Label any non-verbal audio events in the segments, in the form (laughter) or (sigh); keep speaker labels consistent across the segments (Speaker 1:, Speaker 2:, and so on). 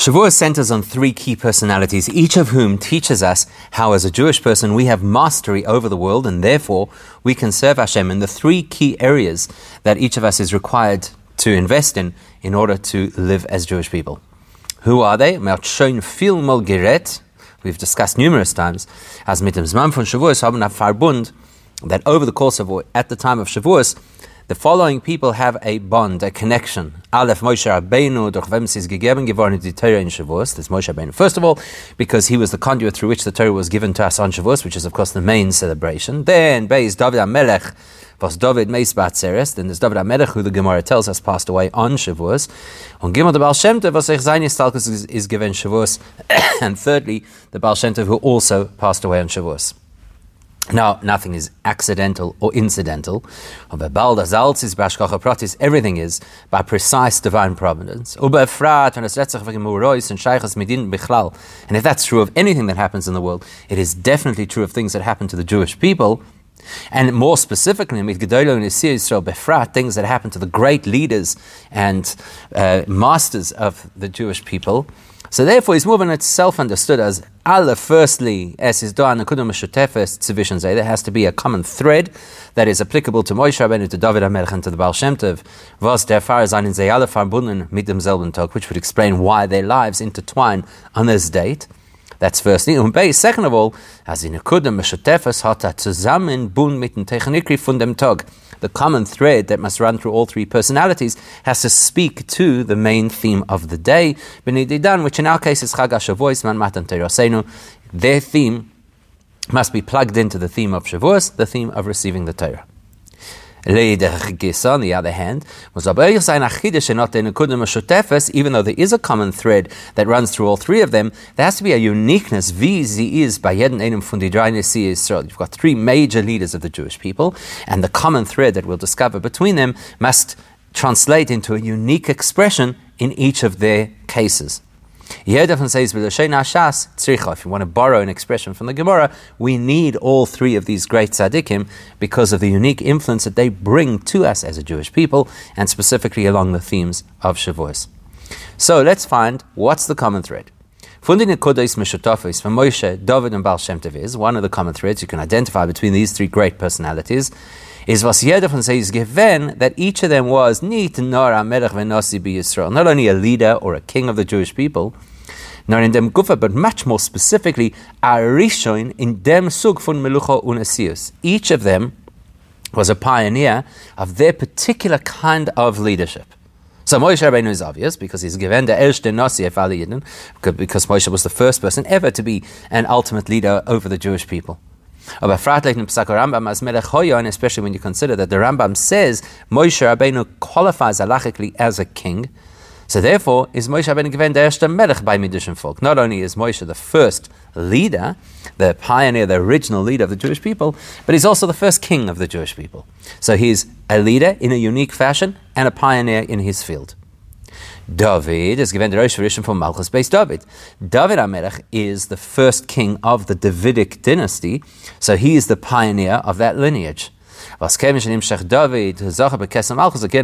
Speaker 1: Shavuot centers on three key personalities, each of whom teaches us how, as a Jewish person, we have mastery over the world and therefore we can serve Hashem in the three key areas that each of us is required to invest in in order to live as Jewish people. Who are they? We've discussed numerous times, as mit dem von Shavuos haben Verbund, that over the course of, at the time of Shavuos, the following people have a bond, a connection. Aleph Moshe Rabbeinu, durch wem es gegeben geworden die Torah in Shavuos. That's Moshe Rabbeinu. First of all, because he was the conduit through which the Torah was given to us on Shavuos, which is of course the main celebration. Then, Beis David HaMelech, was David Meis Batzeres, then there's David HaMelech, who the Gemara tells us passed away on Shavuos. On Gimel the Baal Shem Tov, was ich seine Stalkus is, is given Shavuos. (coughs) and thirdly, the Baal Shem Tov, who also passed away on Shavuos. Now, nothing is accidental or incidental. Everything is by precise divine providence. And if that's true of anything that happens in the world, it is definitely true of things that happen to the Jewish people. And more specifically, things that happen to the great leaders and uh, masters of the Jewish people. So therefore, his movement itself understood as Allah. Firstly, as is doan nekudam meshutefes tzivishan eh, zay. There has to be a common thread that is applicable to Moshe Rabbeinu, to David HaMelech, and to the Baal Shem Tov. Was der Fall sein in alle verbunden mit demselben Tag, which would explain why their lives intertwine on this date. That's firstly. Und base, second of all, as in nekudam meshutefes hat er zusammen bun mit dem Technikri von the common thread that must run through all three personalities has to speak to the main theme of the day, which in our case is Chag HaShavuos, Man Matan Toraseinu. Their theme must be plugged into the theme of Shavuos, the theme of receiving the Torah. On the other hand, even though there is a common thread that runs through all three of them, there has to be a uniqueness. Viz, is byedenenufundidrinesiIsrael. You've got three major leaders of the Jewish people, and the common thread that we'll discover between them must translate into a unique expression in each of their cases. Yedef says, If you want to borrow an expression from the Gemara, we need all three of these great tzaddikim because of the unique influence that they bring to us as a Jewish people, and specifically along the themes of Shavuos. So let's find what's the common thread. Fundin Kodeis Meshutafis from Moshe, David, and Baal Shem Tov is one of the common threads you can identify between these three great personalities is was jeder von sie given that each of them was nicht nur a melech v'nasi Yisrael, not only a leader or a king of the Jewish people, nor in dem gufa, but much more specifically, a rishon in dem sug von melucha unasius. Each of them was a pioneer of their particular kind of leadership. So Moshe Rabbeinu is obvious because he's given the Erste Nasi because Moshe was the first person ever to be an ultimate leader over the Jewish people. As Melech especially when you consider that the Rambam says Moshe Rabbeinu qualifies halachically as a king. So therefore, is Moshe Rabbeinu given the erste Melech by Midishim folk. Not only is Moshe the first leader, the pioneer, the original leader of the Jewish people, but he's also the first king of the Jewish people. So he's a leader in a unique fashion and a pioneer in his field. David is given the Rosh Rishon from Malchus based David. David HaMelech is the first king of the Davidic dynasty, so he is the pioneer of that lineage. Again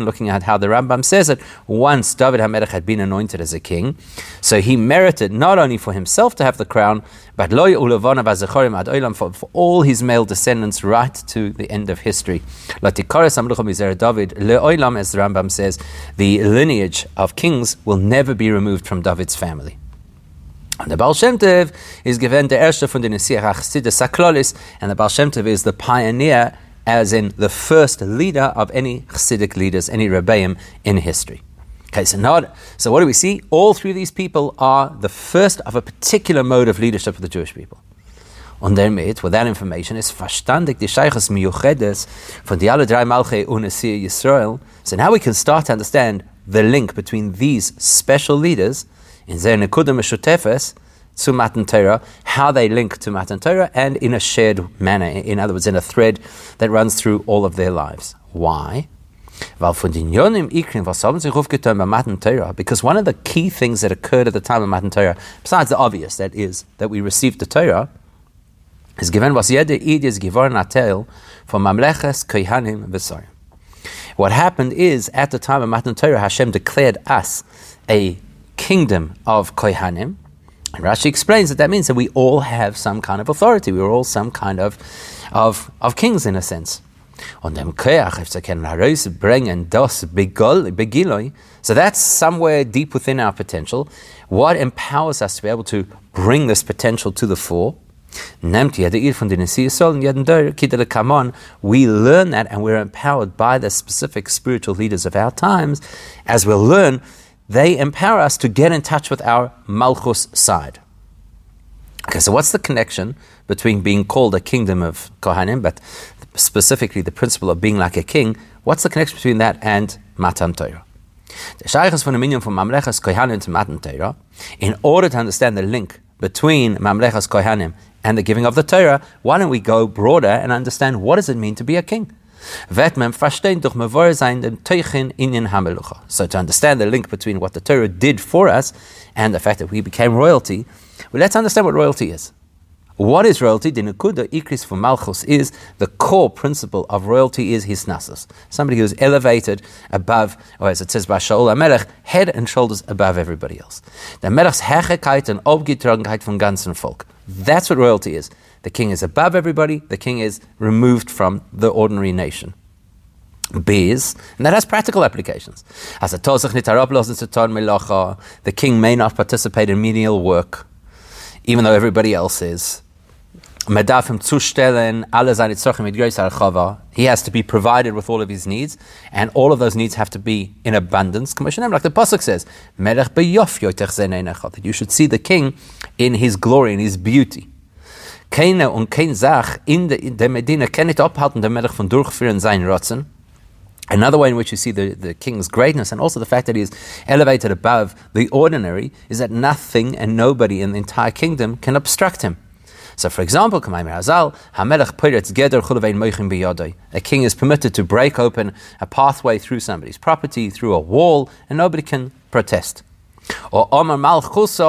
Speaker 1: looking at how the Rambam says it, once David HaMelech had been anointed as a king, so he merited not only for himself to have the crown, but for, for all his male descendants right to the end of history. David, as the Rambam says, the lineage of kings will never be removed from David's family. And the Baal Shem Tov is given the Erste von den Saklolis, and the Baal Shem Tov is the pioneer as in the first leader of any Chassidic leaders, any Rebbeim in history. Okay, so not, so what do we see? All three of these people are the first of a particular mode of leadership of the Jewish people. Und damit, with that information, is verstandig die Sheiches Miyuchedes von die alle drei Malchei Unesir Yisrael. So now we can start to understand the link between these special leaders in their Nekudim Meshutefes to Matan Torah, how they link to Matan Torah, and in a shared manner. In other words, in a thread that runs through all of their lives. Why? Because one of the key things that occurred at the time of Matan Torah, besides the obvious, that is, that we received the Torah, is given was is atel for mamleches kohanim. What happened is, at the time of Matan Torah, Hashem declared us a kingdom of Kohanim. And Rashi explains that that means that we all have some kind of authority. We're all some kind of, of, of kings in a sense. Und dem Koyach, if can herausbringen das Begiloi, so that's somewhere deep within our potential. What empowers us to be able to bring this potential to the fore? We learn that and we're empowered by the specific spiritual leaders of our times. As we'll learn, they empower us to get in touch with our Malchus side. Okay, so what's the connection between being called a kingdom of Kohanim, but specifically the principle of being like a king? What's the connection between that and Matan Torah? The Shaykhs von Minion from Mamlechas Kohanim to Matan Torah, in order to understand the link between Mamlechas Kohanim and the giving of the Torah, why don't we go broader and understand what does it mean to be a king? So to understand the link between what the Torah did for us and the fact that we became royalty, well, let's understand what royalty is. What is royalty? The Nakuda Ikris for Malchus is the core principle of royalty is hisnasus. Somebody who is elevated above, or as it says by Shaul HaMelech, head and shoulders above everybody else. The Melech's Herrlichkeit and Obgetragenheit von ganzen Volk. That's what royalty is. The king is above everybody, the king is removed from the ordinary nation. Bees, and that has practical applications. As a tosach nitaroplos and melacha, the king may not participate in menial work, even though everybody else is. He has to be provided with all of his needs, and all of those needs have to be in abundance. Like the Pasuk says, that you should see the king in his glory, in his beauty. Und kein Sach in der Medina kann nicht abhalten, der Melech von durchführen sein Rotzen. Another way in which you see the, the king's greatness and also the fact that he is elevated above the ordinary is that nothing and nobody in the entire kingdom can obstruct him. So, for example, a king is permitted to break open a pathway through somebody's property, through a wall, and nobody can protest. Or The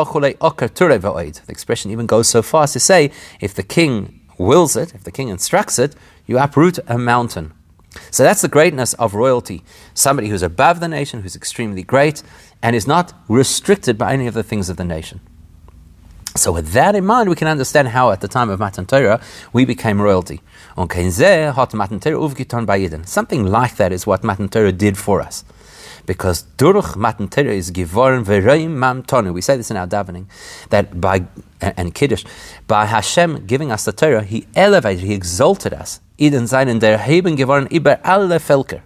Speaker 1: expression even goes so far as to say, if the king wills it, if the king instructs it, you uproot a mountain. So that's the greatness of royalty. Somebody who's above the nation, who's extremely great, and is not restricted by any of the things of the nation. So with that in mind, we can understand how at the time of Matan Torah we became royalty. Something like that is what Matan Torah did for us. Because Duruch Matan Torah is Givorim Vereim Mam. We say this in our davening, that by, and Kiddush, by Hashem giving us the Torah, He elevated, He exalted us. Eden seinen der Heben geworden über alle Völker.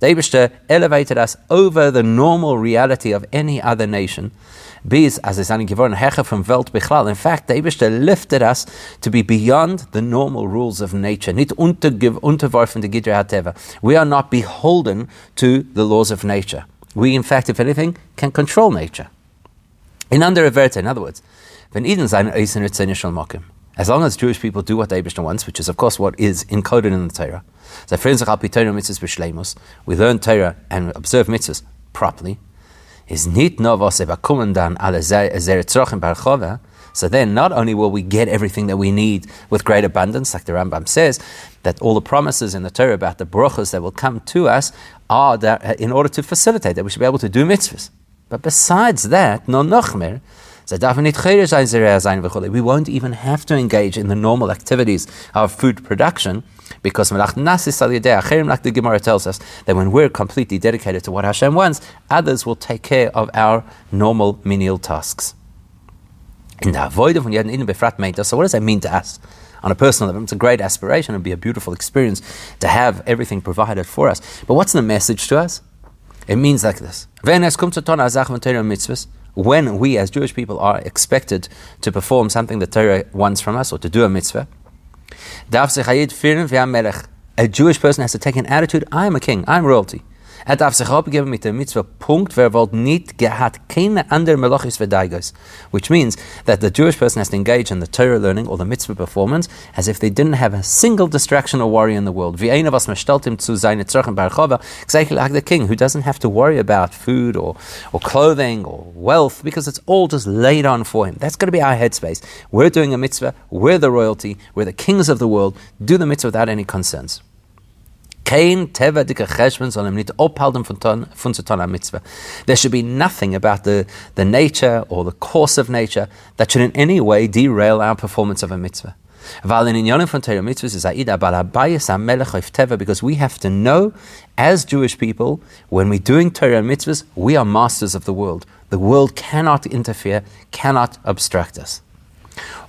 Speaker 1: The Eibishter elevated us over the normal reality of any other nation. Bis, as is given hecher from Welt Bichlal. In fact, the Eibishter lifted us to be beyond the normal rules of nature. We are not beholden to the laws of nature. We, in fact, if anything, can control nature. In under in other words, when Eden sein Eisen Mokim. As long as Jewish people do what the Abishna wants, which is of course what is encoded in the Torah, So friends Bishlamus, we learn Torah and observe mitzvahs properly. Is so then, not only will we get everything that we need with great abundance, like the Rambam says, that all the promises in the Torah about the brachas that will come to us are that uh, in order to facilitate that we should be able to do mitzvahs. But besides that, no nochmer, we won't even have to engage in the normal activities of food production because like the Gemara tells us that when we're completely dedicated to what Hashem wants, others will take care of our normal menial tasks. So what does that mean to us? On a personal level, it's a great aspiration. It'd be a beautiful experience to have everything provided for us. But what's the message to us? It means like this when we as Jewish people are expected to perform something the Torah wants from us or to do a mitzvah, a Jewish person has to take an attitude I am a king, I am royalty. Er darf sich abgeben mit der Mitzvah, Punkt, wer wollt nicht, hat keine andere Melochis Vedaigos. Which means that the Jewish person has to engage in the Torah learning or the Mitzvah performance as if they didn't have a single distraction or worry in the world. Wie einer, was man stellt ihm zu seine Tzorchen Barchova, exactly like the king, who doesn't have to worry about food or, or clothing or wealth because it's all just laid on for him. That's going to be our headspace. We're doing a mitzvah, we're the royalty, we're the kings of the world, do the mitzvah without any concerns. Kein teva soll nicht von, mitzvah. There should be nothing about the, the nature or the course of nature that should in any way derail our performance of a mitzvah. Weil in Inyanim von Torah mitzvahs is Aida Balabayas HaMelech of Teva because we have to know as Jewish people, when we're doing Torah mitzvahs, we are masters of the world. The world cannot interfere, cannot obstruct us.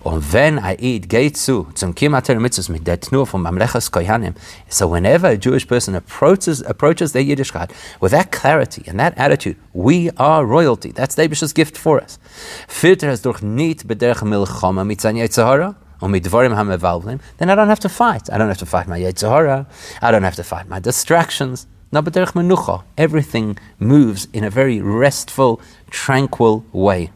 Speaker 1: Und wenn Eid geht zu zum Kimater Mitzvahs mit der Tnur von Mamlechas Kohanim, so whenever a Jewish person approaches approaches their Yiddishkeit with that clarity and that attitude, we are royalty. That's Abish's gift for us. Filter es durch nicht bederch milchama mit sein hamevalvlim, then I don't have to fight. I don't have to fight my Yetzer Hara. I don't have to fight my distractions. No, but. Everything moves in a very restful, tranquil way.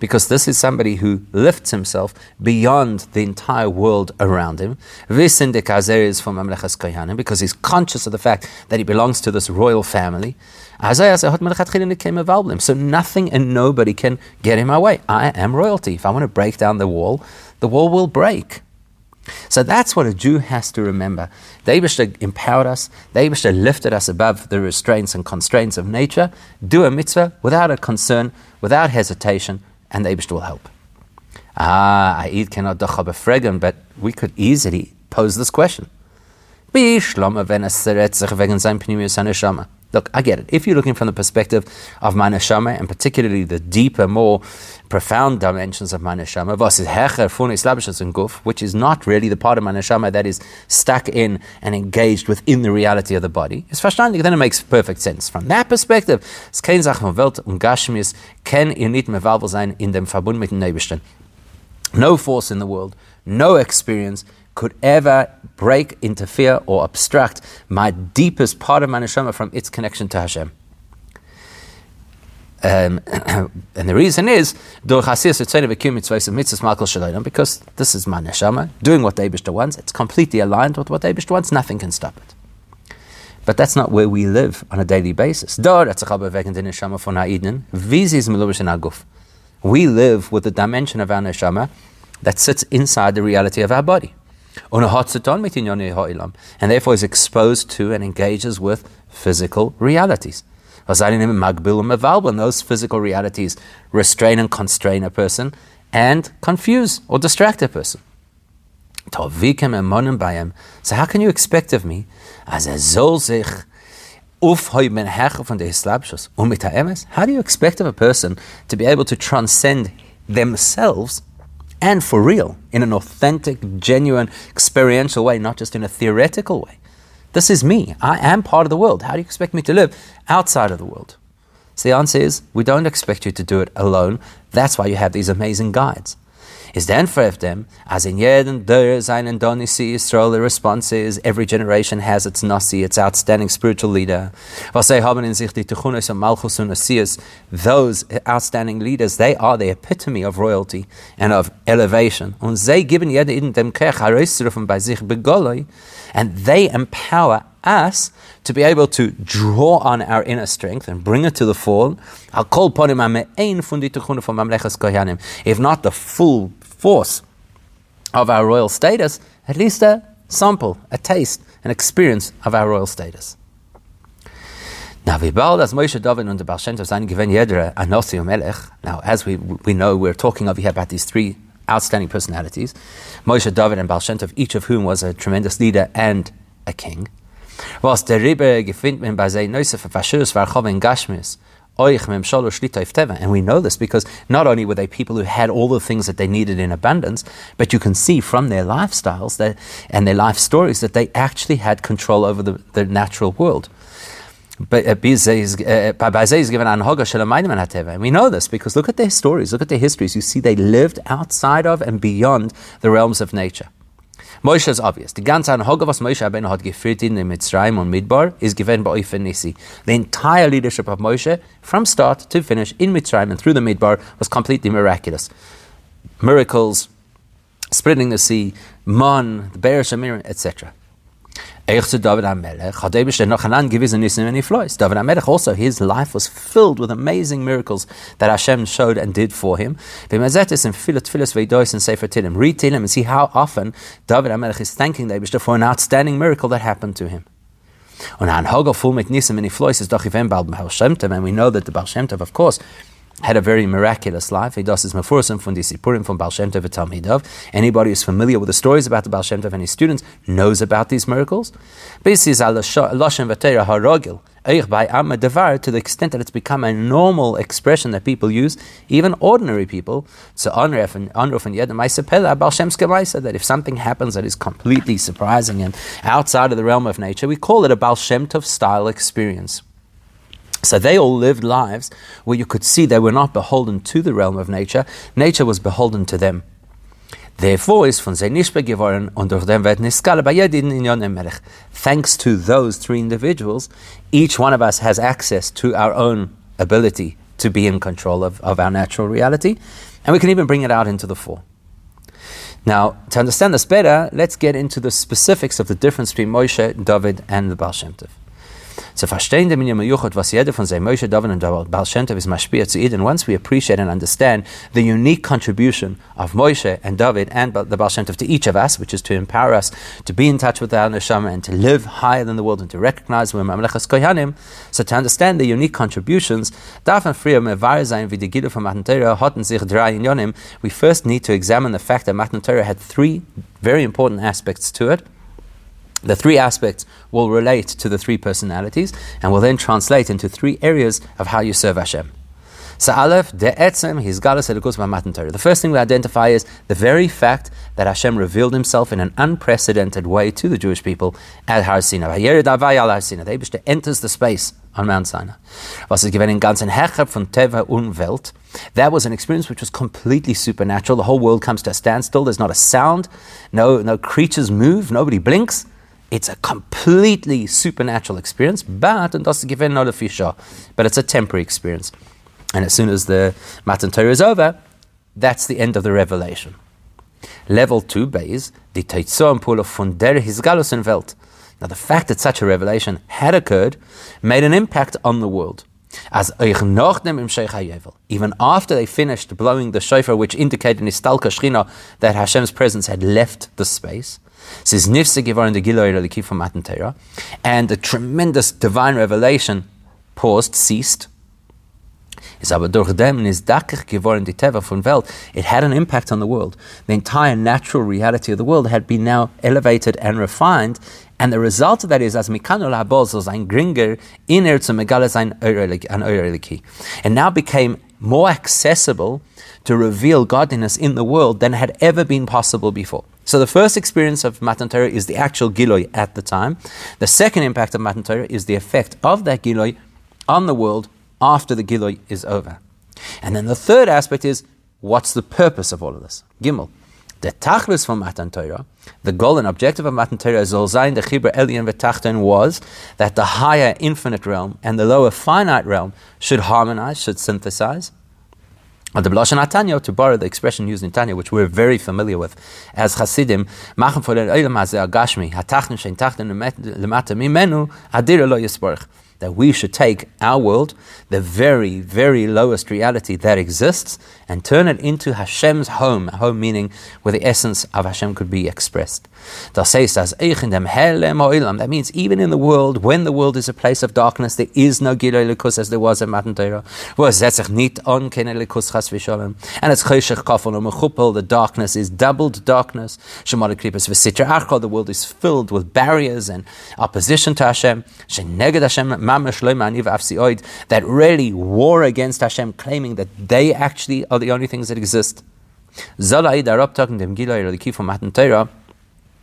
Speaker 1: Because this is somebody who lifts himself beyond the entire world around him. Is from because he's conscious of the fact that he belongs to this royal family. So nothing and nobody can get in my way. I am royalty. If I want to break down the wall, the wall will break. So that's what a Jew has to remember. The Abishta empowered us, the Abishta lifted us above the restraints and constraints of nature. Do a mitzvah without a concern, without hesitation, and the Abishta will help. Ah, I eat cannot fregan, but we could easily pose this question. Look, I get it. If you're looking from the perspective of my and particularly the deeper, more profound dimensions of my neshama, which is not really the part of my that is stuck in and engaged within the reality of the body, is verstanden, then it makes perfect sense. From that perspective, es Welt und Gashmis, kann ihr nicht sein in dem Verbund mit dem No force in the world, no experience, could ever break, interfere, or obstruct my deepest part of my neshama from its connection to Hashem. Um, (clears throat) and the reason is because this is my neshama doing what Abishta wants. It's completely aligned with what Abishta wants. Nothing can stop it. But that's not where we live on a daily basis. We live with the dimension of our neshama that sits inside the reality of our body and therefore is exposed to and engages with physical realities. Um and Those physical realities restrain and constrain a person and confuse or distract a person. So how can you expect of me as a zolzich um How do you expect of a person to be able to transcend themselves and for real, in an authentic, genuine, experiential way, not just in a theoretical way. This is me. I am part of the world. How do you expect me to live outside of the world? So the answer is we don't expect you to do it alone. That's why you have these amazing guides is then for them, as in jeden der seinen Donisi Yisrael, the response is every generation has its Nasi, its outstanding spiritual leader. Was sie haben in sich die Tuchunis und Malchus und those outstanding leaders, they are the epitome of royalty and of elevation. Und sie geben jeden dem Kech herauszurufen bei sich begoloi, and they empower us to be able to draw on our inner strength and bring it to the fore. If not the full force of our royal status, at least a sample, a taste, an experience of our royal status. Now, as we, we know, we're talking over here about these three outstanding personalities, Moshe David and Baal Shem Tov, each of whom was a tremendous leader and a king. Was der Rebbe gefindt bei war Gashmis, and we know this because not only were they people who had all the things that they needed in abundance, but you can see from their lifestyles that, and their life stories that they actually had control over the, the natural world. But uh, uh, and we know this because look at their stories, look at their histories. You see, they lived outside of and beyond the realms of nature. Moshe is obvious. Die ganze Anhoge, was Moshe Rabbeinu hat geführt in Mitzrayim und Midbar, is given by Nisi. The entire leadership of Moshe, from start to finish, in Mitzrayim and through the Midbar, was completely miraculous. Miracles, splitting the sea, Man, the Be'er Shemir, etc. David HaMelech also, his life was filled with amazing miracles that Hashem showed and did for him. and Read Tehillim and see how often David HaMelech is thanking Eibishter for an outstanding miracle that happened to him. And we know that the Baal Shem Tov, of course, had a very miraculous life. He does his mafursim from the Sipurim from Baal Shem Tov Talmidov. Anybody who's familiar with the stories about the Baal Shem Tov and his students knows about these miracles. Basically, is Loshem Vatera Harogil. To the extent that it's become a normal expression that people use, even ordinary people, that if something happens that is completely surprising and outside of the realm of nature, we call it a Baal Shem Tov style experience. So they all lived lives where you could see they were not beholden to the realm of nature, nature was beholden to them. Therefore is von und. Thanks to those three individuals, each one of us has access to our own ability to be in control of, of our natural reality, and we can even bring it out into the four. Now, to understand this better, let's get into the specifics of the difference between Moshe, David, and the Baal Shem Tov. Zu verstehen dem Yuchot, was jeder von seinem Moshe, und Baal Shem Tov mashpia zu Eden, once we appreciate and understand the unique contribution of Moshe and David and the Baal Shem Tov to each of us, which is to empower us to be in touch with our neshama and to live higher than the world and to recognize we're Mamlechas Kohanim. So to understand the unique contributions, darf man früher mevar sein, wie die von Matan Torah hatten sich drei Inyonim, we first need to examine the fact that Matan Torah had three very important aspects to it. The three aspects will relate to the three personalities and will then translate into three areas of how you serve Hashem. So Aleph, de etzem, his galus matan Torah. The first thing we identify is the very fact that Hashem revealed himself in an unprecedented way to the Jewish people at Har Sinai. The Eibishter enters the space on Mount Sinai. Was gewesen in ganzen von Teva und Welt. That was an experience which was completely supernatural. The whole world comes to a standstill. There's not a sound. No, no creatures move. Nobody blinks. It's a completely supernatural experience, but and das given not fisher, but it's a temporary experience. And as soon as the Matan Torah is over, that's the end of the revelation. Level two base, the Teitzor von der Hisgalus in Welt. Now, the fact that such a revelation had occurred made an impact on the world. As even after they finished blowing the shofar, which indicated in Istalka Shchina that Hashem's presence had left the space, Says Nifse Givar the Giloy Reliki from Matan Torah, and the tremendous divine revelation paused, ceased. Is dem nizdakich geworden die Teva von Welt. It had an impact on the world. The entire natural reality of the world had been now elevated and refined, and the result of that is, as Mikanol Habol soll sein Gringer in er zu Megale sein Eureliki. It now became more accessible to reveal godliness in the world than had ever been possible before. So the first experience of Matan Torah is the actual Giloy at the time. The second impact of Matan Torah is the effect of that Giloy on the world after the Giloy is over. And then the third aspect is what's the purpose of all of this? Gimel. The tachlis from Matan Torah, the goal and objective of Matan Torah, Zolzain, the Chibra V'Tachten, was that the higher infinite realm and the lower finite realm should harmonize, should synthesize, the Blashan Atanya, to borrow the expression used in Tanya, which we're very familiar with as Hasidim, machen vor den Olam Gashmi, hatachnu shein tachten lemata mimenu, adira lo yisborch that we should take our world, the very, very lowest reality that exists, and turn it into Hashem's home, a home meaning where the essence of Hashem could be expressed. That means even in the world, when the world is a place of darkness, there is no Giloi Likus as there was in Matan Torah. And it's Choshech Kafel the darkness is doubled darkness. The world is filled with barriers and opposition to Hashem that really war against Hashem, claiming that they actually are the only things that exist.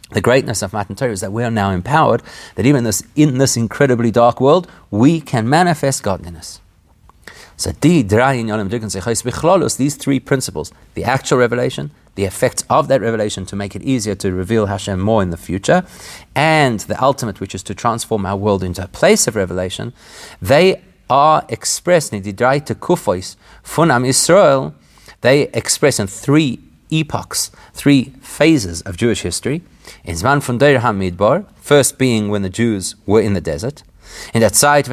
Speaker 1: The greatness of Matan Torah is that we are now empowered, that even this, in this incredibly dark world, we can manifest godliness. So these three principles, the actual revelation, the effects of that revelation to make it easier to reveal Hashem more in the future, and the ultimate, which is to transform our world into a place of revelation, they are expressed in the Kufois Funam Israel. They express in three epochs, three phases of Jewish history. In Zman von der Hamidbar, first being when the Jews were in the desert. In that site.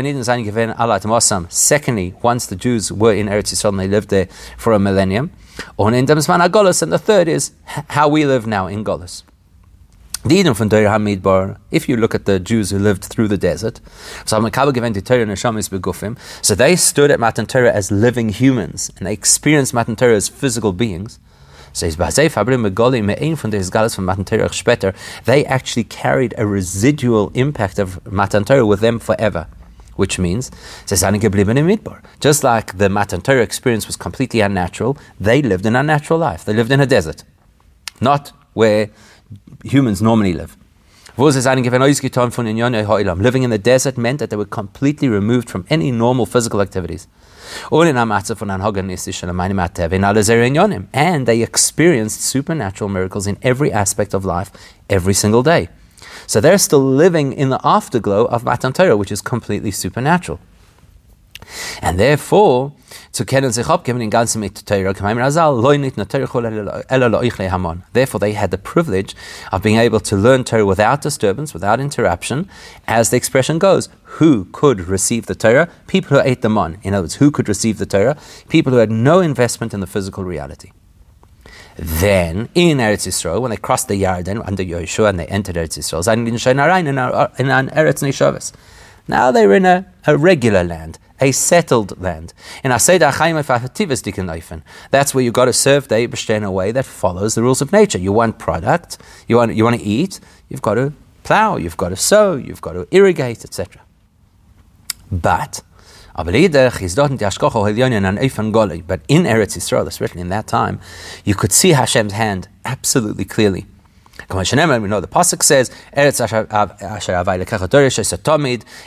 Speaker 1: Secondly, once the Jews were in Eretz Yisrael and they lived there for a millennium. On in Agolus, and the third is how we live now in Golus. The from Deir Hamidbar, if you look at the Jews who lived through the desert, so they stood at Matan Torah as living humans, and they experienced Matan Torah as physical beings. They actually carried a residual impact of Matan Torah with them forever. Which means, just like the Matan Torah experience was completely unnatural, they lived an unnatural life. They lived in a desert, not where humans normally live. Living in the desert meant that they were completely removed from any normal physical activities. And they experienced supernatural miracles in every aspect of life every single day. So they're still living in the afterglow of Matan Torah, which is completely supernatural. And therefore. Therefore, they had the privilege of being able to learn Torah without disturbance, without interruption, as the expression goes. Who could receive the Torah? People who ate the mon. In other words, who could receive the Torah? People who had no investment in the physical reality. Then, in Eretz Yisrael, when they crossed the Yarden under Yehoshua and they entered Eretz Yisrael, in an Eretz Nishavas. Now they're in a, a regular land a settled land. In That's where you've got to serve the Eibishter in a way that follows the rules of nature. You want product, you want, you want to eat, you've got to plow, you've got to sow, you've got to irrigate, etc. But but in Eretz Yisrael, especially in that time, you could see Hashem's hand absolutely clearly. We know the pasuk says, "Eretz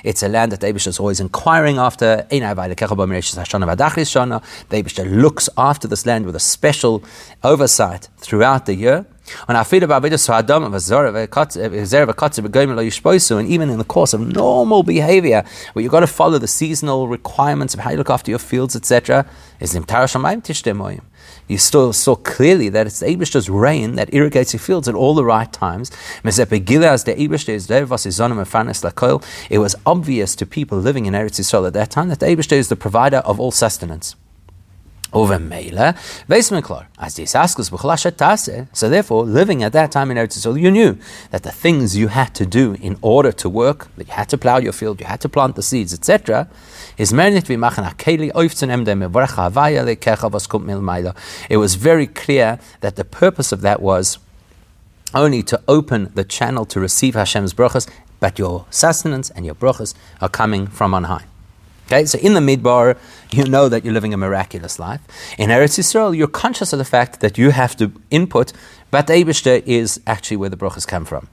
Speaker 1: It's a land that the is always inquiring after. The Eibush looks after this land with a special oversight throughout the year. And even in the course of normal behavior, where you've got to follow the seasonal requirements of how you look after your fields, etc., is you still saw clearly that it's the Abish's rain that irrigates your fields at all the right times. It was obvious to people living in Eretz Yisrael at that time that the is the provider of all sustenance. Over Mela, as So therefore, living at that time in Eretz Yisrael, you knew that the things you had to do in order to work, that you had to plow your field, you had to plant the seeds, etc., is it was very clear that the purpose of that was only to open the channel to receive Hashem's brachas, but your sustenance and your brachas are coming from on high. Okay, so in the midbar, you know that you're living a miraculous life. In Eretz Yisrael, you're conscious of the fact that you have to input, but Eibishter is actually where the brachas come from.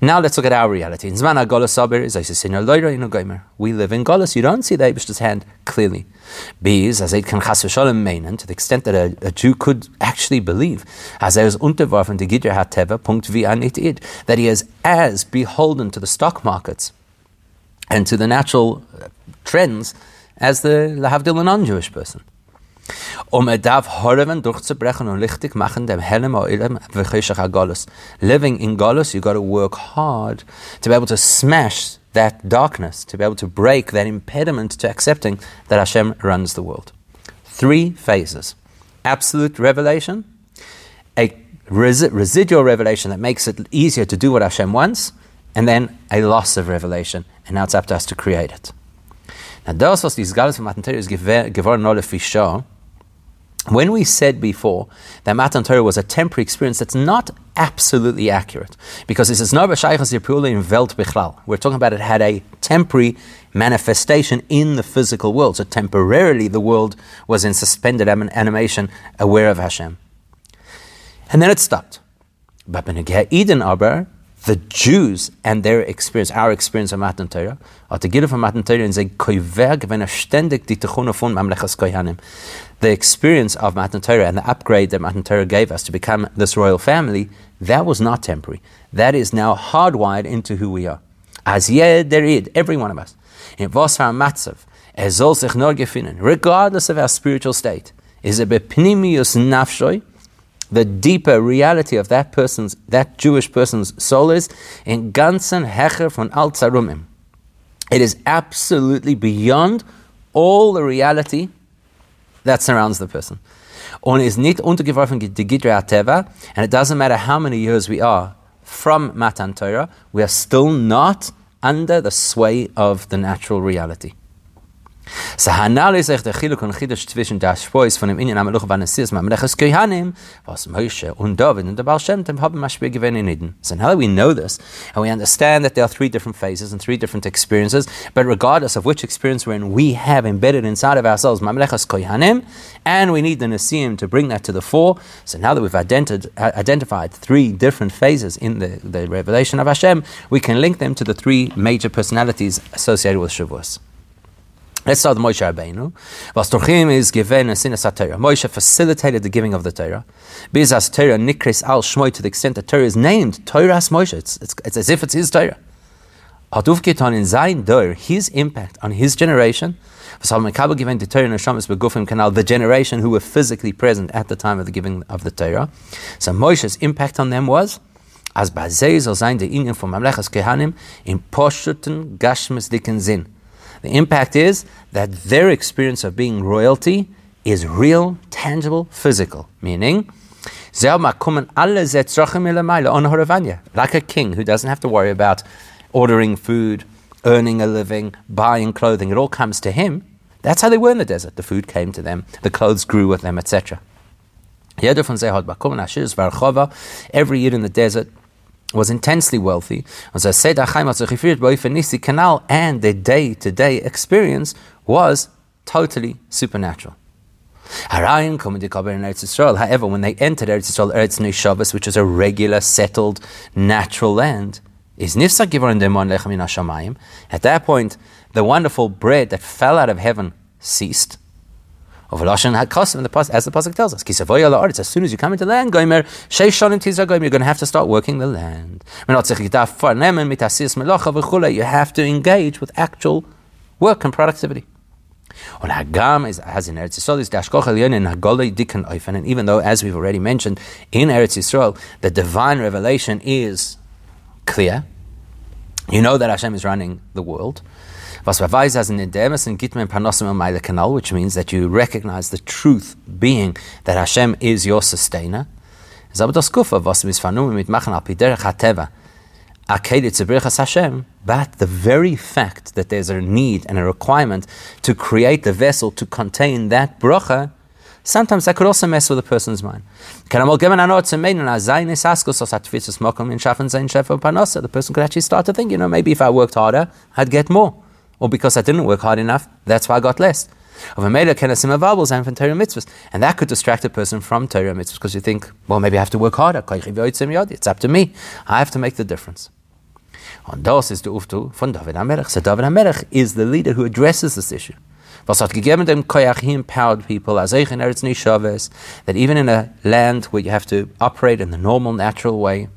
Speaker 1: Now let's look at our reality. In Zman Sabir is Loira in. We live in Golas. You don't see the Abish's hand clearly. Bees, as it can chas meinen, to the extent that a, a, Jew could actually believe, as er is unterworfen die Gidra Hateva, Punkt wie an id, that he is as beholden to the stock markets and to the natural trends as the Lahavdil non-Jewish person. Um er durchzubrechen und lichtig machen dem Helm Oilem Golus. Living in Golus, you got to work hard to be able to smash that darkness, to be able to break that impediment to accepting that Hashem runs the world. Three phases. Absolute revelation, a res- residual revelation that makes it easier to do what Hashem wants, and then a loss of revelation, and now it's up to us to create it. Now, das, was these Galus von Matan is geworden alle Fischer, when we said before that Matan Torah was a temporary experience, that's not absolutely accurate because this is not in Welt Bichlal. We're talking about it had a temporary manifestation in the physical world. So temporarily the world was in suspended animation, aware of Hashem. And then it stopped. But Eden Aber, the Jews and their experience, our experience of Matan Torah, are to from Matan Torah die von Mamlechas Kohanim. The experience of Matan Torah and the upgrade that Matan Torah gave us to become this royal family, that was not temporary. That is now hardwired into who we are. As derid, every one of us. In was matzav, ezol gefinnen, regardless of our spiritual state, is a bepnimius nafshoi, the deeper reality of that person's, that Jewish person's soul is, in ganzen Hecher von Al Tzarumim. It is absolutely beyond all the reality that surrounds the person. Und is nicht untergeworfen die Gidra Teva, and it doesn't matter how many years we are from Matan Torah, we are still not under the sway of the natural reality. Der Chiluk und zwischen von dem Kohanim, was Moshe und David und der Baal Shem haben in Eden. So now that we know this, and we understand that there are three different phases and three different experiences, but regardless of which experience we're in, we have embedded inside of ourselves and we need the Nasiim to bring that to the fore. So now that we've identified, identified three different phases in the, the revelation of Hashem, we can link them to the three major personalities associated with Shavuos. Let's start with Moshe Rabbeinu. Was Torchim is given a sinas Torah. Moshe facilitated the giving of the Torah. Bizas Torah nikris al shmoy to the extent that Torah is named Torah's Moshe. It's, it's, it's as if it's his Torah. Hatuf in Zayin Dor, his impact on his generation. the given the Torah Neshamas Begufim Canal, the generation who were physically present at the time of the giving of the Torah. So Moshe's impact on them was as Bazei soll sein der Ingen von Mamlechas Kehanim in Poshuten Gashmes Dicken Sinn. The impact is that their experience of being royalty is real, tangible, physical, meaning like a king who doesn't have to worry about ordering food, earning a living, buying clothing. It all comes to him. That's how they were in the desert. The food came to them, the clothes grew with them, etc. Every year in the desert, was intensely wealthy. As I said, canal and their day to day experience was totally supernatural. However, when they entered Eretz Yisrael, Eretz Neshavas, which is a regular, settled, natural land, is At that point, the wonderful bread that fell out of heaven ceased. Of Lashon HaKosim, as the Pasuk tells us, as soon as you come into land, the land, Goimer, you're going to have to start working the land. You have to engage with actual work and productivity. Und Hagam is, has in Eretz Yisrael is Dashkoch Elyon Hagolei Dikan. And even though, as we've already mentioned, in Eretz Yisrael, the divine revelation is clear. You know that Hashem is running the world. Was verweist as in Demes and Gitmen Panosim Meile Kanal, which means that you recognize the truth being that Hashem is your sustainer. Das Kufa, was wir mit machen al piderech hateva, Hashem, but the very fact that there's a need and a requirement to create the vessel to contain that bracha, sometimes that could also mess with a person's mind. The person could actually start to think, you know, maybe if I worked harder, I'd get more or because I didn't work hard enough, that's why I got less. Of a mele can a vowels and from Torah mitzvahs, and that could distract a person from Torah mitzvahs because you think, well, maybe I have to work harder. It's up to me. I have to make the difference. Und das ist der Uftu von David HaMelech. So David HaMelech is the leader who addresses this issue. Was gegeben dem koyach, he empowered people, as in Eretz Nishaves, that even in a land where you have to operate in the normal, natural way,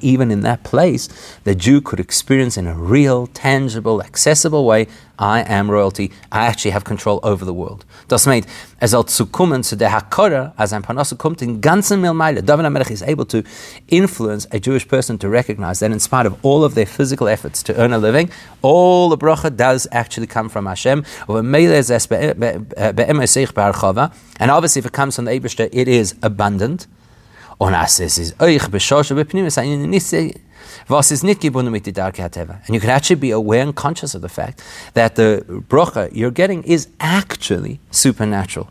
Speaker 1: even in that place, the Jew could experience in a real, tangible, accessible way I am royalty. I actually have control over the world. Das meint, er soll zu kommen zu der Hakora, als ein Panosse kommt in ganzen Milmeile. David HaMelech is able to influence a Jewish person to recognize that in spite of all of their physical efforts to earn a living, all the bracha does actually come from Hashem. And obviously if it comes from the Ebershter, it is abundant. Und as es ist euch beschosche bepnimis, Was is And you can actually be aware and conscious of the fact that the brocha you're getting is actually supernatural.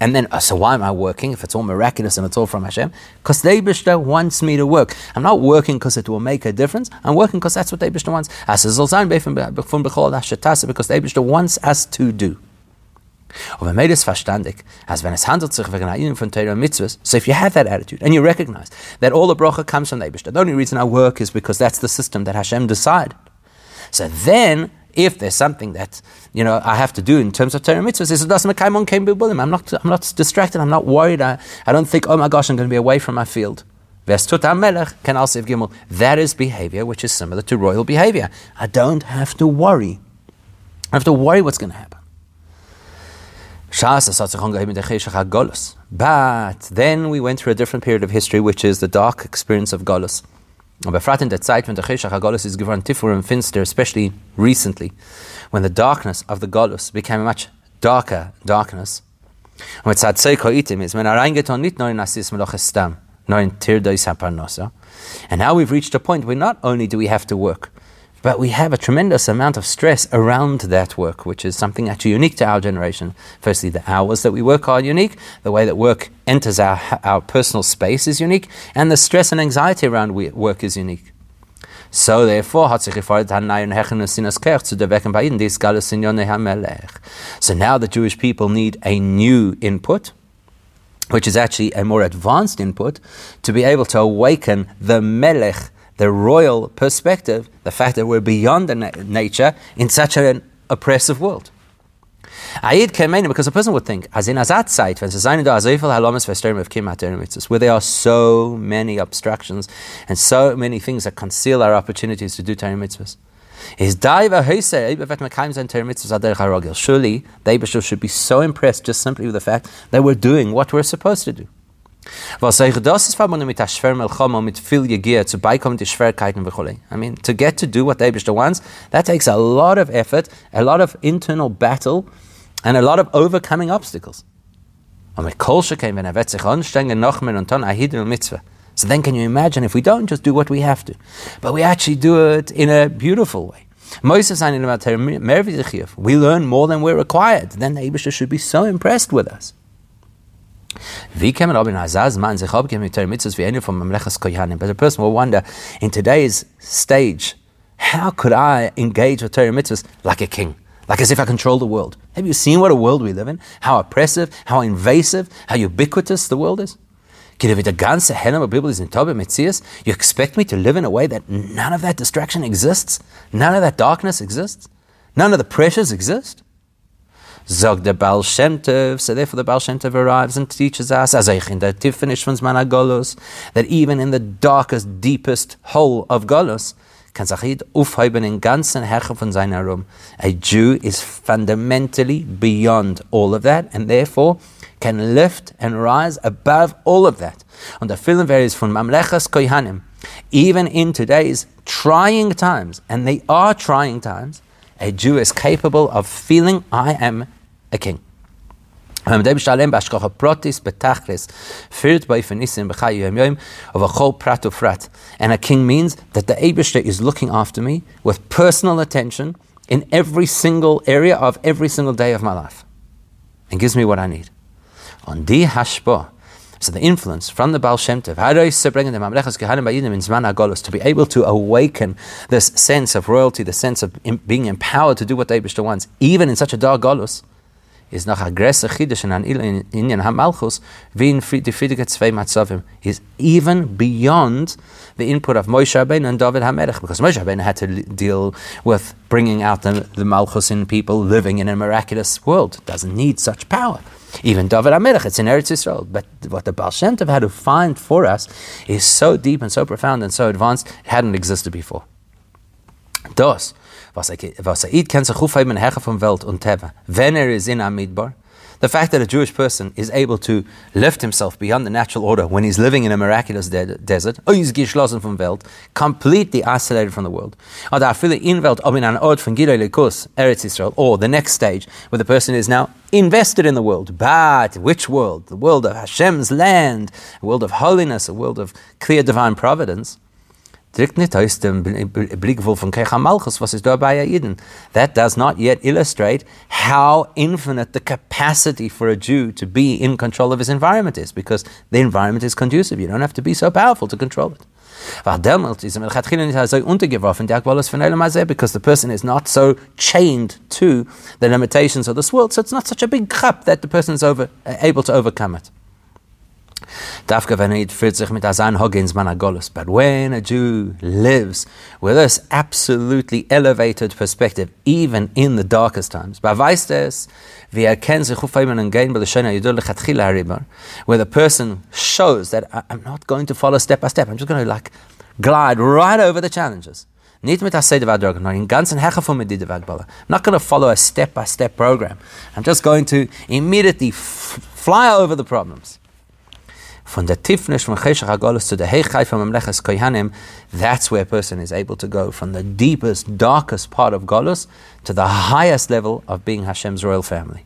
Speaker 1: And then, uh, so why am I working if it's all miraculous and it's all from Hashem? Because the Eibishter wants me to work. I'm not working because it will make a difference. I'm working because that's what the Eibishter wants. Because the Eibishter wants us to do. Und wenn man das verstandig, als wenn es handelt sich wegen einem von Torah Mitzvahs, so if you have that attitude and you recognize that all the bracha comes from the Eibishter, the only reason I work is because that's the system that Hashem decided. So then, if there's something that you know I have to do in terms of Torah mitzvahs, it doesn't make I'm not I'm not distracted. I'm not worried. I, I don't think oh my gosh I'm going to be away from my field. That is behavior which is similar to royal behavior. I don't have to worry I have to worry what's going to happen. But then we went through a different period of history, which is the dark experience of Golus. Befrat in der Zeit, wenn der Cheshach is geworden tifur and finster, especially recently, when the darkness of the Golus became a much darker darkness. Nicht nur in in. And now we've reached a point where not only do we have to work, but we have a tremendous amount of stress around that work, which is something actually unique to our generation. Firstly, the hours that we work are unique, the way that work enters our, our personal space is unique, and the stress and anxiety around work is unique. So therefore, So now the Jewish people need a new input, which is actually a more advanced input, to be able to awaken the melech, the royal perspective, the fact that we're beyond the na- nature in such an oppressive world. Ayid kemeinu, because a person would think, as in azat site, where there are so many obstructions and so many things that conceal our opportunities to do Torah mitzvahs. Surely, they should be so impressed just simply with the fact that we're doing what we're supposed to do. Was euch das ist verbunden mit der Schwer Melchama, mit viel Gegier, zu beikommen die Schwierigkeiten I mean, to get to do what the Eibishter wants, that takes a lot of effort, a lot of internal battle, and a lot of overcoming obstacles. Und mit Kolsche came wenn er wird sich anstrengen, noch mehr und dann ahidel mitzvah. So then can you imagine if we don't just do what we have to, but we actually do it in a beautiful way. Moses we learn more than we're required. Then the should be so impressed with us. But a person will wonder, in today's stage, how could I engage with Torah Mitzvahs like a king? Like as if I control the world. Have you seen what a world we live in? How oppressive, how invasive, how ubiquitous the world is? You expect me to live in a way that none of that distraction exists? None of that darkness exists? None of the pressures exist? Zog the Baal Shem Tov. So therefore the Baal Shem Tov arrives and teaches us, as in the Tifinish von Managolos, that even in the darkest, deepest hole of Golos, kann sich aufheben in ganzen Herrscher von seiner Rum. A Jew is fundamentally beyond all of that and therefore can lift and rise above all of that. Und der Film varies von Mamlechas Kohanim. Even in today's trying times, and they are trying times, a Jew is capable of feeling, I am a king. And a king means that the Eibishter is looking after me with personal attention in every single area of every single day of my life and gives me what I need. On di hashpa, so the influence from the Baal Shem Tov, to be able to awaken this sense of royalty, the sense of being empowered to do what the Eibishter wants, even in such a dark golus, is nach a größer Chiddush in Inyan HaMalchus wie in die zwei Matzavim. is even beyond the input of Moshe Rabbeinu and David HaMelech because Moshe Rabbeinu had to deal with bringing out the, the Malchus in people living in a miraculous world. Doesn't need such power. Even David HaMelech, it's in Eretz Yisrael. But what the Baal Shem Tov had to find for us is so deep and so profound and so advanced, it hadn't existed before. Dos, was er kennt sich aufheben Herr vom Welt und Teva. Wenn er in Amidbar, the fact that a Jewish person is able to lift himself beyond the natural order when he's living in a miraculous de- desert, or he's geschlossen vom Welt, completely isolated from the world, or in Welt, in an Ort von Eretz Israel, or the next stage, where the person is now invested in the world. But which world? The world of Hashem's land, a world of holiness, a world of clear divine providence dem von was ist. That does not yet illustrate how infinite the capacity for a Jew to be in control of his environment is, because the environment is conducive. You don't have to be so powerful to control it. because the person is not so chained to the limitations of this world, so it's not such a big cup that the person is over, able to overcome it. Hoggins Managolus. But when a Jew lives with this absolutely elevated perspective, even in the darkest times, er where the person shows that I'm not going to follow step by step, I'm just going to like glide right over the challenges. Vadrogan, not. I'm not going to follow a step by step program. I'm just going to immediately fly over the problems. Von der Tifnish from Cheshach HaGolus to the Heichai from Mamleches Kohanim, that's where a person is able to go from the deepest, darkest part of Golus to the highest level of being Hashem's royal family.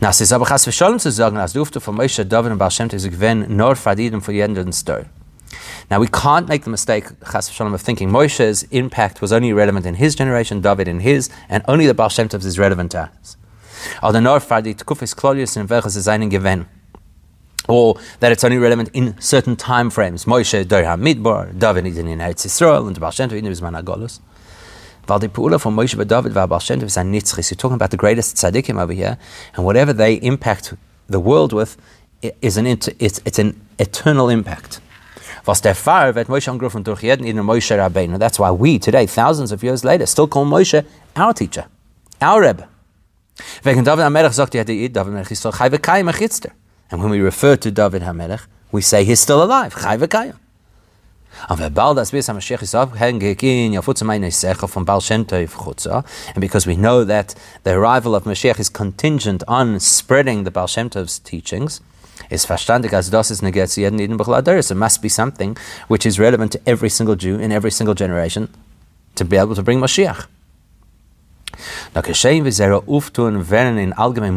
Speaker 1: Na, es ist aber chas v'sholem zu sagen, als dufte von Moshe, David und Baal Shem Tov, sie gewinnen nur Fadidem für jeden Stir. Now, we can't make the mistake, chas v'sholem, of thinking Moshe's impact was only relevant in his generation, David in his, and only the Baal Shem Tov is relevant to us. Oder nur Fadid Kufis Klolius in welches es einen gewinnen or that it's only relevant in certain time frames. Moshe Dor HaMidbar, David is in Eretz Yisrael, and Baal Shem Tov Pula von Moshe and David Baal Shem Tov is. You're talking about the greatest tzaddikim over here, and whatever they impact the world with is an it's, it's an eternal impact. Moshe Moshe Rabbeinu. That's why we today, thousands of years later, still call Moshe our teacher, our Rebbe. David David. And when we refer to David HaMelech, we say he's still alive, Chai and because we know that the arrival of Mashiach is contingent on spreading the Baal Shem Tov's teachings. It must be something which is relevant to every single Jew in every single generation to be able to bring Mashiach. Werden in allgemein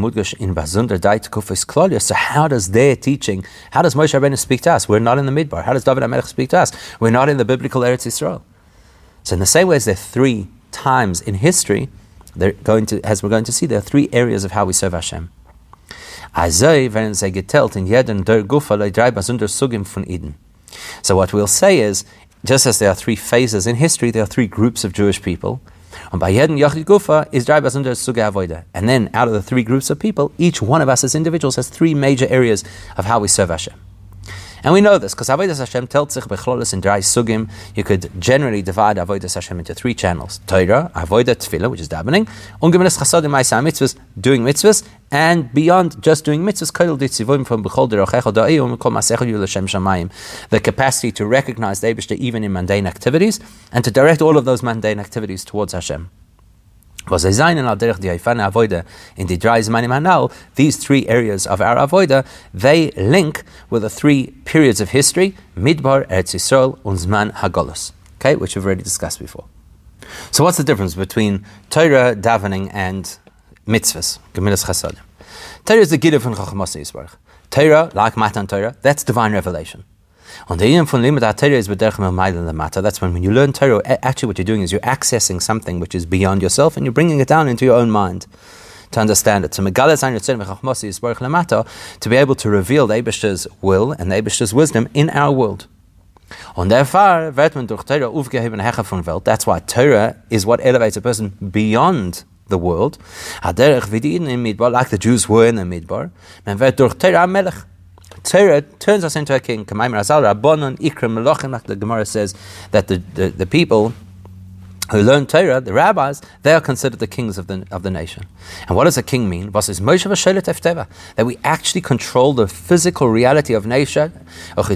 Speaker 1: klolia. So how does their teaching, how does Moshe Rabbeinu speak to us? We're not in the midbar. How does David HaMelech speak to us? We're not in the biblical Eretz Yisrael. So in the same way as there are three times in history, they're going to, as we're going to see, there are three areas of how we serve Hashem. So what we'll say is, just as there are three phases in history, there are three groups of Jewish people. And by Yedin Yachid Gufa is drei under Suge Avoida. And then out of the three groups of people, each one of us as individuals has three major areas of how we serve Hashem. And we know this because Avodas Hashem tells sich bechlolis in dry sugim. You could generally divide Avodas Hashem into three channels: Torah, Avodah Tefillah, which is davening, Ungeminis Chasadim Ma'aseh Mitzvahs, doing mitzvahs, and beyond just doing mitzvahs, Kodel Ditzivim from Bechol Derochecha Da'iyum Kol Masechel Yulashem Shamayim, the capacity to recognize the Eibishter even in mundane activities and to direct all of those mundane activities towards Hashem. These three areas of our avoida they link with the three periods of history: Midbar, Eretz Yisrael, and Zman Hagolus. Okay, which we've already discussed before. So, what's the difference between Torah, davening, and mitzvahs? Gemilas chasadim. Torah is the giddah von Chachmas Yisbarach. Torah, like Matan Torah, that's divine revelation. On the Iyam von Limud Torah is matter. That's when when you learn Torah, actually what you're doing is you're accessing something which is beyond yourself and you're bringing it down into your own mind to understand it. So to be able to reveal the will and the wisdom in our world. Therefore, Hecha von Welt. That's why Torah is what elevates a person beyond the world. Like the Jews were in the Midbar. Torah turns us into a king. The Gemara says that the, the, the people who learn Torah, the rabbis, they are considered the kings of the, of the nation. And what does a king mean? That we actually control the physical reality of nation. Like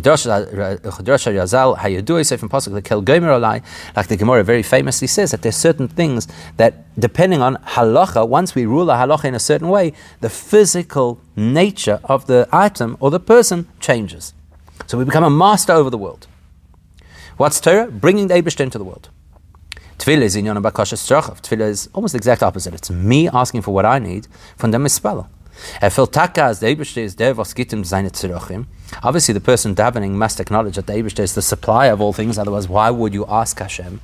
Speaker 1: the Gemara very famously says that there's certain things that, depending on halacha, once we rule a halacha in a certain way, the physical nature of the item or the person changes. So we become a master over the world. What's Torah? Bringing the Abish into the world. Tefillah is in inyan bakasha strachav. Tefillah is almost the exact opposite. It's me asking for what I need from the mispala. Obviously, the person davening must acknowledge that the Eibushter is the supply of all things. Otherwise, why would you ask Hashem?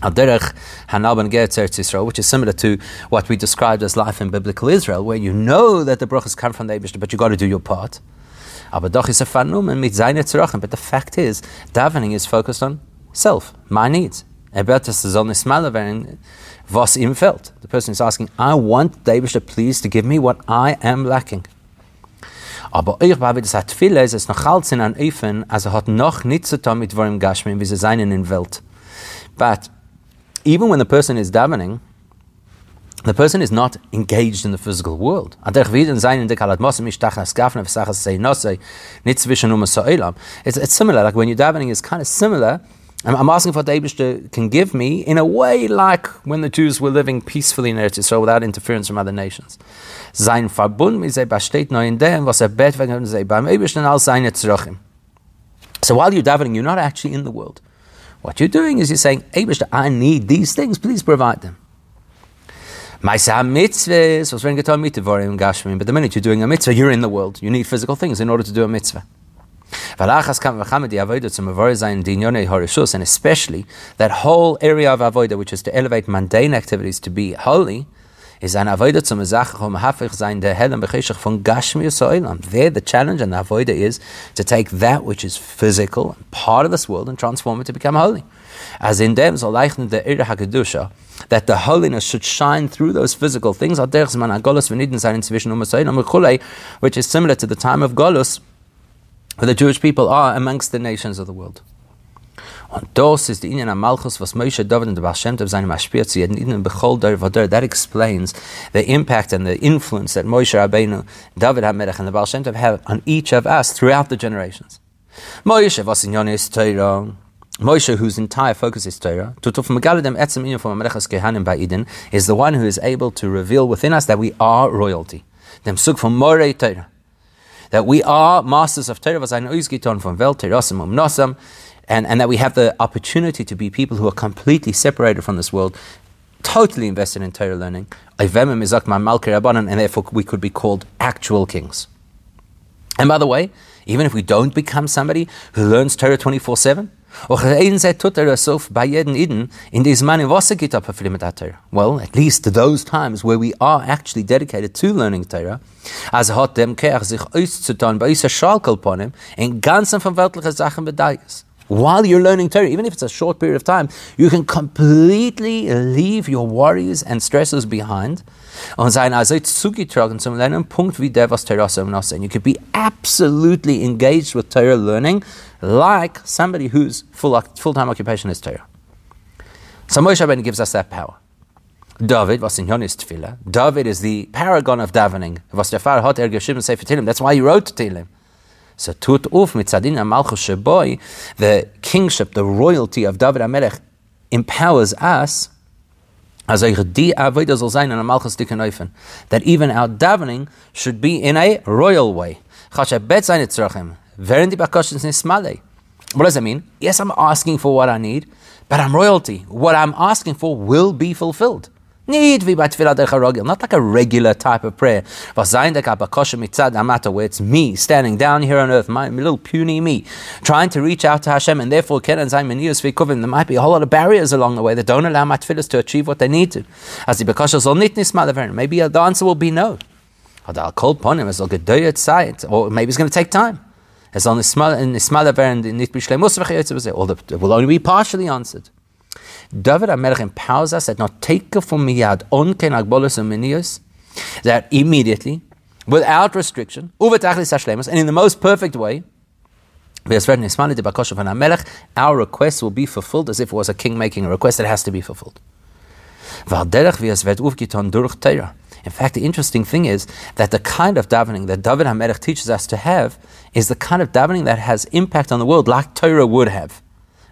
Speaker 1: which is similar to what we described as life in biblical Israel, where you know that the brachas come from the Eibushter, but you got to do your part. But the fact is, davening is focused on self, my needs. Smaller werden, was. The person is asking, I want the Eibishter please to give me what I am lacking. In. But even when the person is davening, the person is not engaged in the physical world. It's similar, like when you're davening, it's kind of similar I'm asking for what the can give me in a way like when the Jews were living peacefully in Eretz Yisrael without interference from other nations. Sein Verbund mit in dem, was er wegen all seine. So while you're davening, you're not actually in the world. What you're doing is you're saying, Abishter, I need these things, please provide them. Maisa mitzvahs, was when mitvorim gashmim. But the minute you're doing a mitzvah, you're in the world. You need physical things in order to do a mitzvah. And especially that whole area of avodah, which is to elevate mundane activities to be holy, is an avodah zum Zachachum hafich sein der Helm becheshach von Gashmius Oilam. There, the challenge and the avodah is to take that which is physical, part of this world, and transform it to become holy. As in dem soll leichen der Ere HaKedusha, that the holiness should shine through those physical things, um um which is similar to the time of Golus, the Jewish people are amongst the nations of the world. Was. That explains the impact and the influence that Moshe Rabbeinu, David HaMelech and the Baal Shem Tov have on each of us throughout the generations. Moshe, in Moshe, whose entire focus is Torah, from Eden, is the one who is able to reveal within us that we are royalty. From Torah that we are masters of Torah, von Welt, um and, and that we have the opportunity to be people who are completely separated from this world, totally invested in Torah learning, and therefore we could be called actual kings. And by the way, even if we don't become somebody who learns Torah 24 7, Och ein seit tut er so bei jeden Iden in diesem Mann was geht up mit Torah. Well, at least those times where we are actually dedicated to learning Torah, as hat dem Kerch sich auszutun bei dieser Schalkelponem in ganzen von weltliche Sachen bedeutet. While you're learning Torah, even if it's a short period of time, you can completely leave your worries and stresses behind und sein also zugetragen zum Lernen, Punkt wie der, was Torah so You could be absolutely engaged with Torah learning like somebody whose full, full-time occupation is Torah. So Moshe Rabbeinu gives us that power. David, was in Yonis Tefillah, David is the paragon of davening. Was der Pfarrer hat er geschrieben Sefer. That's why he wrote Tehillim. So tut uf mit Tzadin Malchus Sheboy, the kingship, the royalty of David HaMelech empowers us That even our davening should be in a royal way. What does that mean? Yes, I'm asking for what I need, but I'm royalty. What I'm asking for will be fulfilled. Need Tfilah not like a regular type of prayer. Where it's me standing down here on earth, my little puny me, trying to reach out to Hashem, and therefore ken and. There might be a whole lot of barriers along the way that don't allow my to achieve what they need to. As the Maybe the answer will be no. Or maybe it's going to take time as on the smaller variant the bishleimus v'chayetze it will only be partially answered. David HaMelech empowers us that not take from miyad on ken agbolos and that immediately, without restriction, and in the most perfect way, our request will be fulfilled as if it was a king making a request that has to be fulfilled. In fact, the interesting thing is that the kind of davening that David HaMelech teaches us to have is the kind of davening that has impact on the world like Torah would have.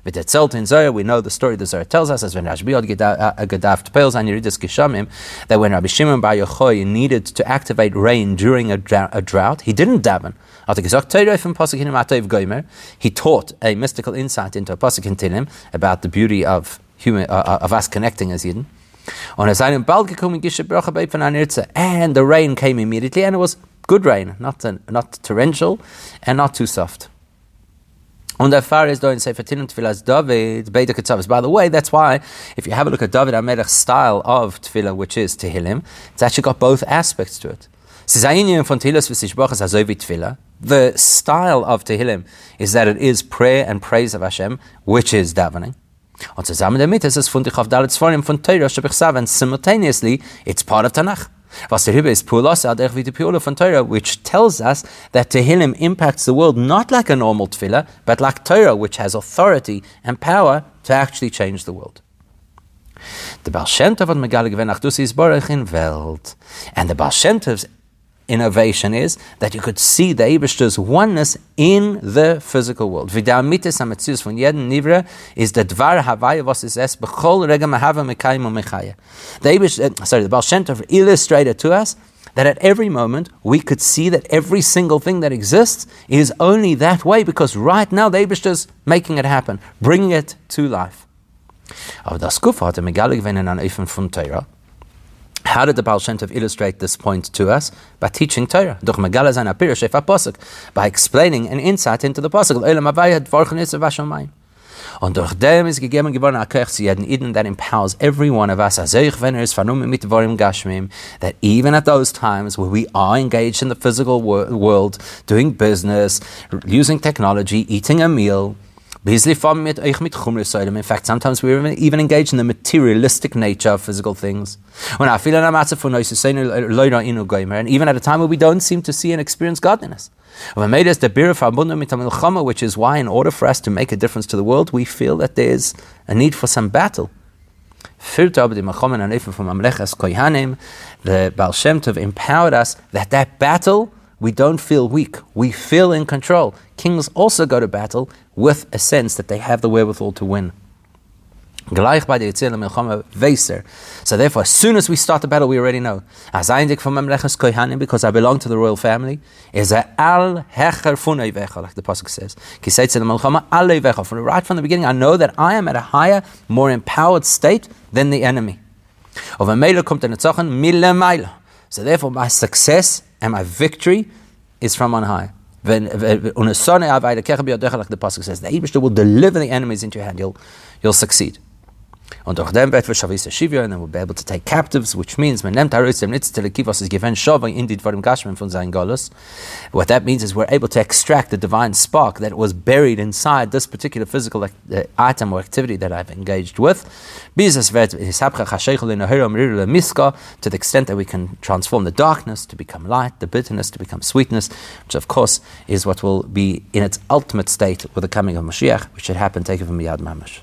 Speaker 1: With Etzel in Zohar, we know the story the Zohar tells us, as when Rabbi Gadaf Pels and Yeridis Kishamim, that when Rabbi Shimon Bar Yochai needed to activate rain during a, drought, he didn't daven. He taught a mystical insight into a pasuk Tilim about the beauty of human, uh, uh of us connecting as Yidden. And the rain came immediately, and it was good rain, not, not torrential and not too soft. Der Pfarrer ist da in Sefer Tilim Tefillah David, Beita Ketzavis. By the way, that's why, if you have a look at David HaMelech's style of Tefillah, which is Tehillim, it's actually got both aspects to it. The style of Tehillim is that it is prayer and praise of Hashem, which is davening. Und zusammen damit ist es von Dalet Sforim von Teira, and simultaneously, it's part of Tanakh. Pula er von Torah, which tells us that Tehillim impacts the world not like a normal tefillah, but like Torah, which has authority and power to actually change the world. The Baal Shem Tov ach du sie ist Baruch in Welt. And the Baal Shem Tov's innovation is that you could see the Ebershter's oneness in the physical world. Vidamitis ametzius von jeden nivra is the dvar havaya was is es bechol rega mahava mekayim mechaya. The Ebershter, uh, sorry, the Baal Shem Tov illustrated to us that at every moment we could see that every single thing that exists is only that way because right now the Ebershter is making it happen, bringing it to life. Aber das Kufa hat er wenn in an Eifen von Torah. How did the Baal Shem Tov illustrate this point to us? By teaching Torah. By explaining an insight into the Pasuk. Und durch dem ist gegeben geworden a zu jeden Eden that empowers every one of us, as ich wenn er ist vernummen mit Gashmim, that even at those times where we are engaged in the physical wor world, doing business, using technology, eating a meal, in fact, sometimes we even engage in the materialistic nature of physical things. And even at a time where we don't seem to see and experience godliness. Which is why, in order for us to make a difference to the world, we feel that there's a need for some battle. The Baal Shem Tov empowered us that that battle we don't feel weak. We feel in control. Kings also go to battle with a sense that they have the wherewithal to win. So therefore, as soon as we start the battle, we already know. Because I belong to the royal family, is a al hecher funay like the pasuk says. From right from the beginning, I know that I am at a higher, more empowered state than the enemy. So therefore, my success and my victory is from on high. Like the Pasuk says, the Abishter will deliver the enemies into your hand. You'll, you'll succeed. Und durch dem wird Shavisa Shivya, and then we'll be able to take captives, which means man nimmt Haris dem Nitz Telekivos is given Shavah indeed dem Gashman von sein Golus. What that means is we're able to extract the divine spark that was buried inside this particular physical uh, item or activity that I've engaged with. To the extent that we can transform the darkness to become light, the bitterness to become sweetness, which of course is what will be in its ultimate state with the coming of Mashiach, which should happen, take it from Yad Mamash.